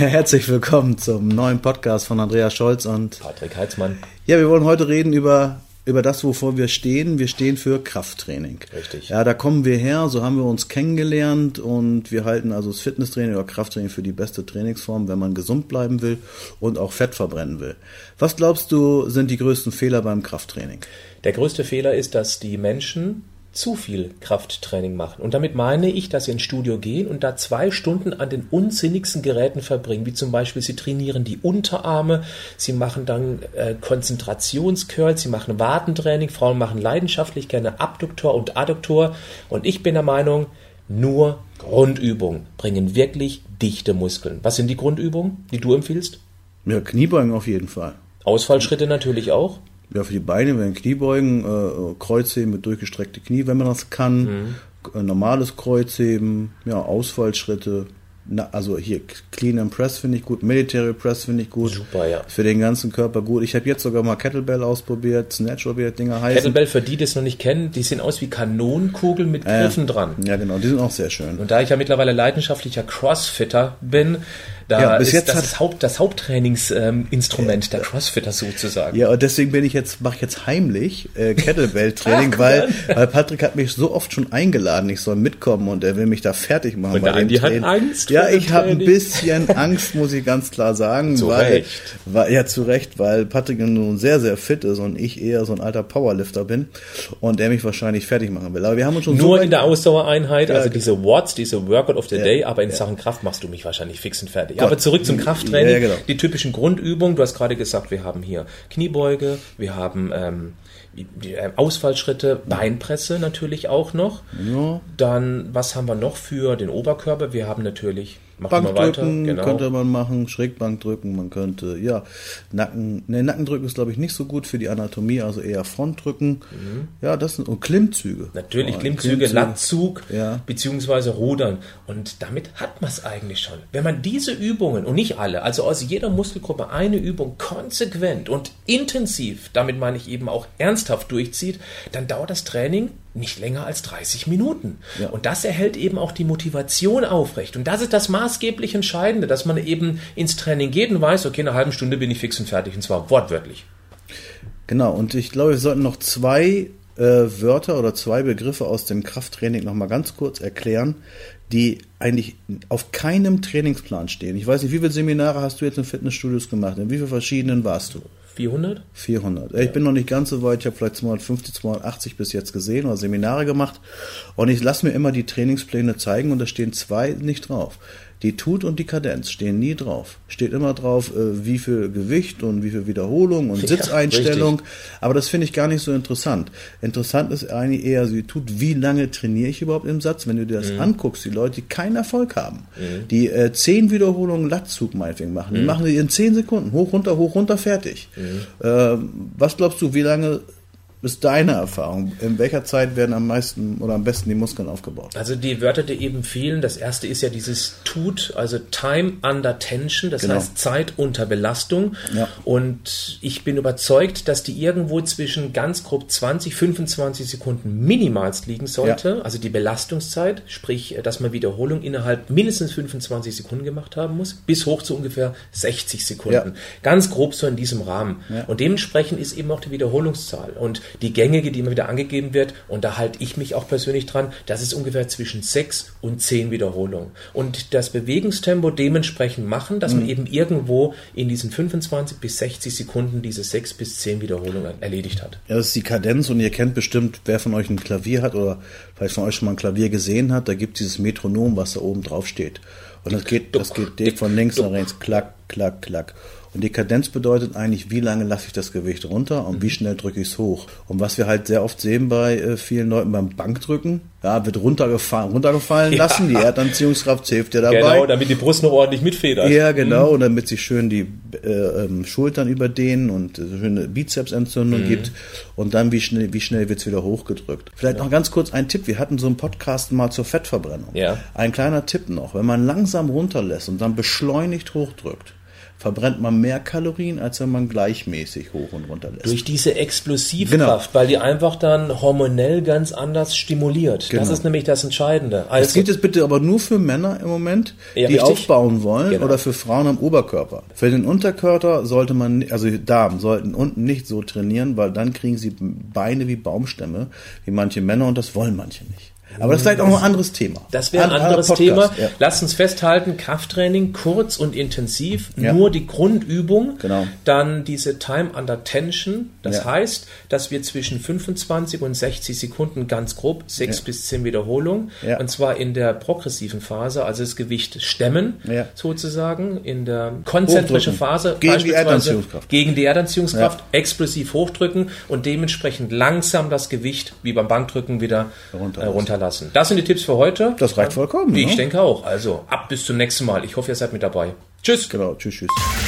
Ja, herzlich willkommen zum neuen Podcast von Andreas Scholz und Patrick Heitzmann. Ja, wir wollen heute reden über über das, wovor wir stehen. Wir stehen für Krafttraining. Richtig. Ja, da kommen wir her, so haben wir uns kennengelernt und wir halten also das Fitnesstraining oder Krafttraining für die beste Trainingsform, wenn man gesund bleiben will und auch Fett verbrennen will. Was glaubst du, sind die größten Fehler beim Krafttraining? Der größte Fehler ist, dass die Menschen zu viel Krafttraining machen. Und damit meine ich, dass sie ins Studio gehen und da zwei Stunden an den unsinnigsten Geräten verbringen, wie zum Beispiel sie trainieren die Unterarme, sie machen dann äh, Konzentrationscurls, sie machen Wartentraining, Frauen machen leidenschaftlich gerne Abduktor und Adduktor. Und ich bin der Meinung, nur Grundübungen bringen wirklich dichte Muskeln. Was sind die Grundübungen, die du empfiehlst? Ja, Kniebeugen auf jeden Fall. Ausfallschritte natürlich auch. Ja, für die Beine werden Kniebeugen, äh, Kreuzheben mit durchgestreckte Knie, wenn man das kann. Mhm. Äh, normales Kreuzheben, ja, Ausfallschritte. Na, also hier Clean and Press finde ich gut, Military Press finde ich gut. Super, ja. Für den ganzen Körper gut. Ich habe jetzt sogar mal Kettlebell ausprobiert, Snatch oder wie Dinger heißen. Kettlebell, für die, die es noch nicht kennen, die sehen aus wie Kanonenkugeln mit Griffen äh, dran. Ja, genau, die sind auch sehr schön. Und da ich ja mittlerweile leidenschaftlicher Crossfitter bin, da ja, bis ist jetzt das, hat, das, Haupt, das Haupttrainingsinstrument äh, der Crossfitter sozusagen. Ja, und deswegen bin ich jetzt, mache ich jetzt heimlich äh, Kettlebell-Training, weil, weil Patrick hat mich so oft schon eingeladen, ich soll mitkommen und er will mich da fertig machen. Und bei Andi Training. hat Angst. Ja, ich habe ein bisschen Angst, muss ich ganz klar sagen. Zu weil, Recht. Weil, ja, zu Recht, weil Patrick nun sehr, sehr fit ist und ich eher so ein alter Powerlifter bin und er mich wahrscheinlich fertig machen will. Aber wir haben uns schon Nur so in der Ausdauereinheit, Ja, also diese Watts, diese Workout of the Ja, Day, aber in ja. Sachen Kraft machst du mich wahrscheinlich fix und fertig. Gott. Aber zurück zum Krafttraining. Ja, genau. Die typischen Grundübungen, du hast gerade gesagt, wir haben hier Kniebeuge, wir haben ähm, die, die, äh, Ausfallschritte, Beinpresse natürlich auch noch. Ja. Dann, was haben wir noch für den Oberkörper? Wir haben natürlich, machen Bankdrücken genau. könnte man machen, Schrägbankdrücken, man könnte, ja, Nacken, ne, Nackendrücken ist glaube ich nicht so gut für die Anatomie, also eher Frontdrücken. Ja, das sind, und Klimmzüge. Mhm. Natürlich Ja, Klimmzüge, Latzug Ja. beziehungsweise Rudern. Und damit hat man es eigentlich schon. Wenn man diese Übungen, und nicht alle, also aus jeder Muskelgruppe eine Übung konsequent und intensiv, damit meine ich eben auch ernsthaft durchzieht, dann dauert das Training nicht länger als 30 Minuten. Ja. Und das erhält eben auch die Motivation aufrecht. Und das ist das maßgeblich Entscheidende, dass man eben ins Training geht und weiß, okay, in einer halben Stunde bin ich fix und fertig, und zwar wortwörtlich. Genau, und ich glaube, wir sollten noch zwei äh, Wörter oder zwei Begriffe aus dem Krafttraining nochmal ganz kurz erklären, die eigentlich auf keinem Trainingsplan stehen. Ich weiß nicht, wie viele Seminare hast du jetzt in Fitnessstudios gemacht? In wie vielen verschiedenen warst du? 400? 400. Ich bin noch nicht ganz so weit. Ich habe vielleicht 250, 280 bis jetzt gesehen oder Seminare gemacht. Und ich lasse mir immer die Trainingspläne zeigen und da stehen zwei nicht drauf. Die Tut und die Kadenz stehen nie drauf. Steht immer drauf, äh, wie viel Gewicht und wie viel Wiederholung und Ja, Sitzeinstellung. Aber das finde ich gar nicht so interessant. Interessant ist eigentlich eher, sie tut, wie lange trainiere ich überhaupt im Satz? Wenn du dir das anguckst, die Leute, die keinen Erfolg haben, die äh, zehn Wiederholungen Latzug meinetwegen machen, die machen die in zehn Sekunden, hoch, runter, hoch, runter, fertig. Ähm, was glaubst du, wie lange ist deine Erfahrung? In welcher Zeit werden am meisten oder am besten die Muskeln aufgebaut? Also die Wörter, die eben fehlen, das erste ist ja dieses Tut, also Time under Tension, das Genau. heißt Zeit unter Belastung. Ja. Und ich bin überzeugt, dass die irgendwo zwischen ganz grob 20, 25 Sekunden minimalst liegen sollte. Also die Belastungszeit, sprich, dass man Wiederholung innerhalb mindestens 25 Sekunden gemacht haben muss, bis hoch zu ungefähr 60 Sekunden. Ja. Ganz grob so in diesem Rahmen. Ja. Und dementsprechend ist eben auch die Wiederholungszahl. Und die gängige, die immer wieder angegeben wird, und da halte ich mich auch persönlich dran, das ist ungefähr zwischen sechs und zehn Wiederholungen. Und das Bewegungstempo dementsprechend machen, dass man eben irgendwo in diesen 25 bis 60 Sekunden diese sechs bis zehn Wiederholungen erledigt hat. Ja, das ist die Kadenz und ihr kennt bestimmt, wer von euch ein Klavier hat oder vielleicht von euch schon mal ein Klavier gesehen hat, da gibt dieses Metronom, was da oben drauf steht. Und das geht, das geht von links nach rechts, klack, klack, klack. Und die Kadenz bedeutet eigentlich, wie lange lasse ich das Gewicht runter und wie schnell drücke ich es hoch. Und was wir halt sehr oft sehen bei äh, vielen Leuten beim Bankdrücken, ja, wird runtergefallen, runtergefallen Ja. lassen, die Erdanziehungskraft hilft dir dabei. Genau, damit die Brust noch ordentlich mitfedert. Ja, genau, und damit sich schön die äh, ähm, Schultern überdehnen und äh, schöne Bizepsentzündung gibt. Und dann, wie schnell, wie schnell wird's wieder hochgedrückt. Vielleicht noch ganz kurz ein Tipp. Wir hatten so einen Podcast mal zur Fettverbrennung. Ja. Ein kleiner Tipp noch. Wenn man langsam runterlässt und dann beschleunigt hochdrückt, verbrennt man mehr Kalorien, als wenn man gleichmäßig hoch und runter lässt. Durch diese Explosivkraft, genau. weil die einfach dann hormonell ganz anders stimuliert. Genau. Das ist nämlich das Entscheidende. Also, das gilt jetzt bitte aber nur für Männer im Moment, ja, die richtig. aufbauen wollen genau. oder für Frauen am Oberkörper. Für den Unterkörper sollte man, also Damen sollten unten nicht so trainieren, weil dann kriegen sie Beine wie Baumstämme, wie manche Männer und das wollen manche nicht. Aber das ist vielleicht auch noch ein anderes Thema. Das wäre ein anderes Thema. Ja. Lass uns festhalten, Krafttraining, kurz und intensiv, ja. nur die Grundübung, genau. dann diese Time under Tension. Das ja. heißt, dass wir zwischen 25 und 60 Sekunden ganz grob, 6 bis 10 Wiederholungen, und zwar in der progressiven Phase, also das Gewicht stemmen, sozusagen, in der konzentrischen Phase, gegen die Erdanziehungskraft, gegen die Erdanziehungskraft explosiv hochdrücken und dementsprechend langsam das Gewicht, wie beim Bankdrücken, wieder runterlassen. Äh, lassen. Das sind die Tipps für heute. Das reicht vollkommen. Wie ne? ich denke auch. Also ab bis zum nächsten Mal. Ich hoffe, ihr seid mit dabei. Tschüss. Genau. Tschüss, tschüss.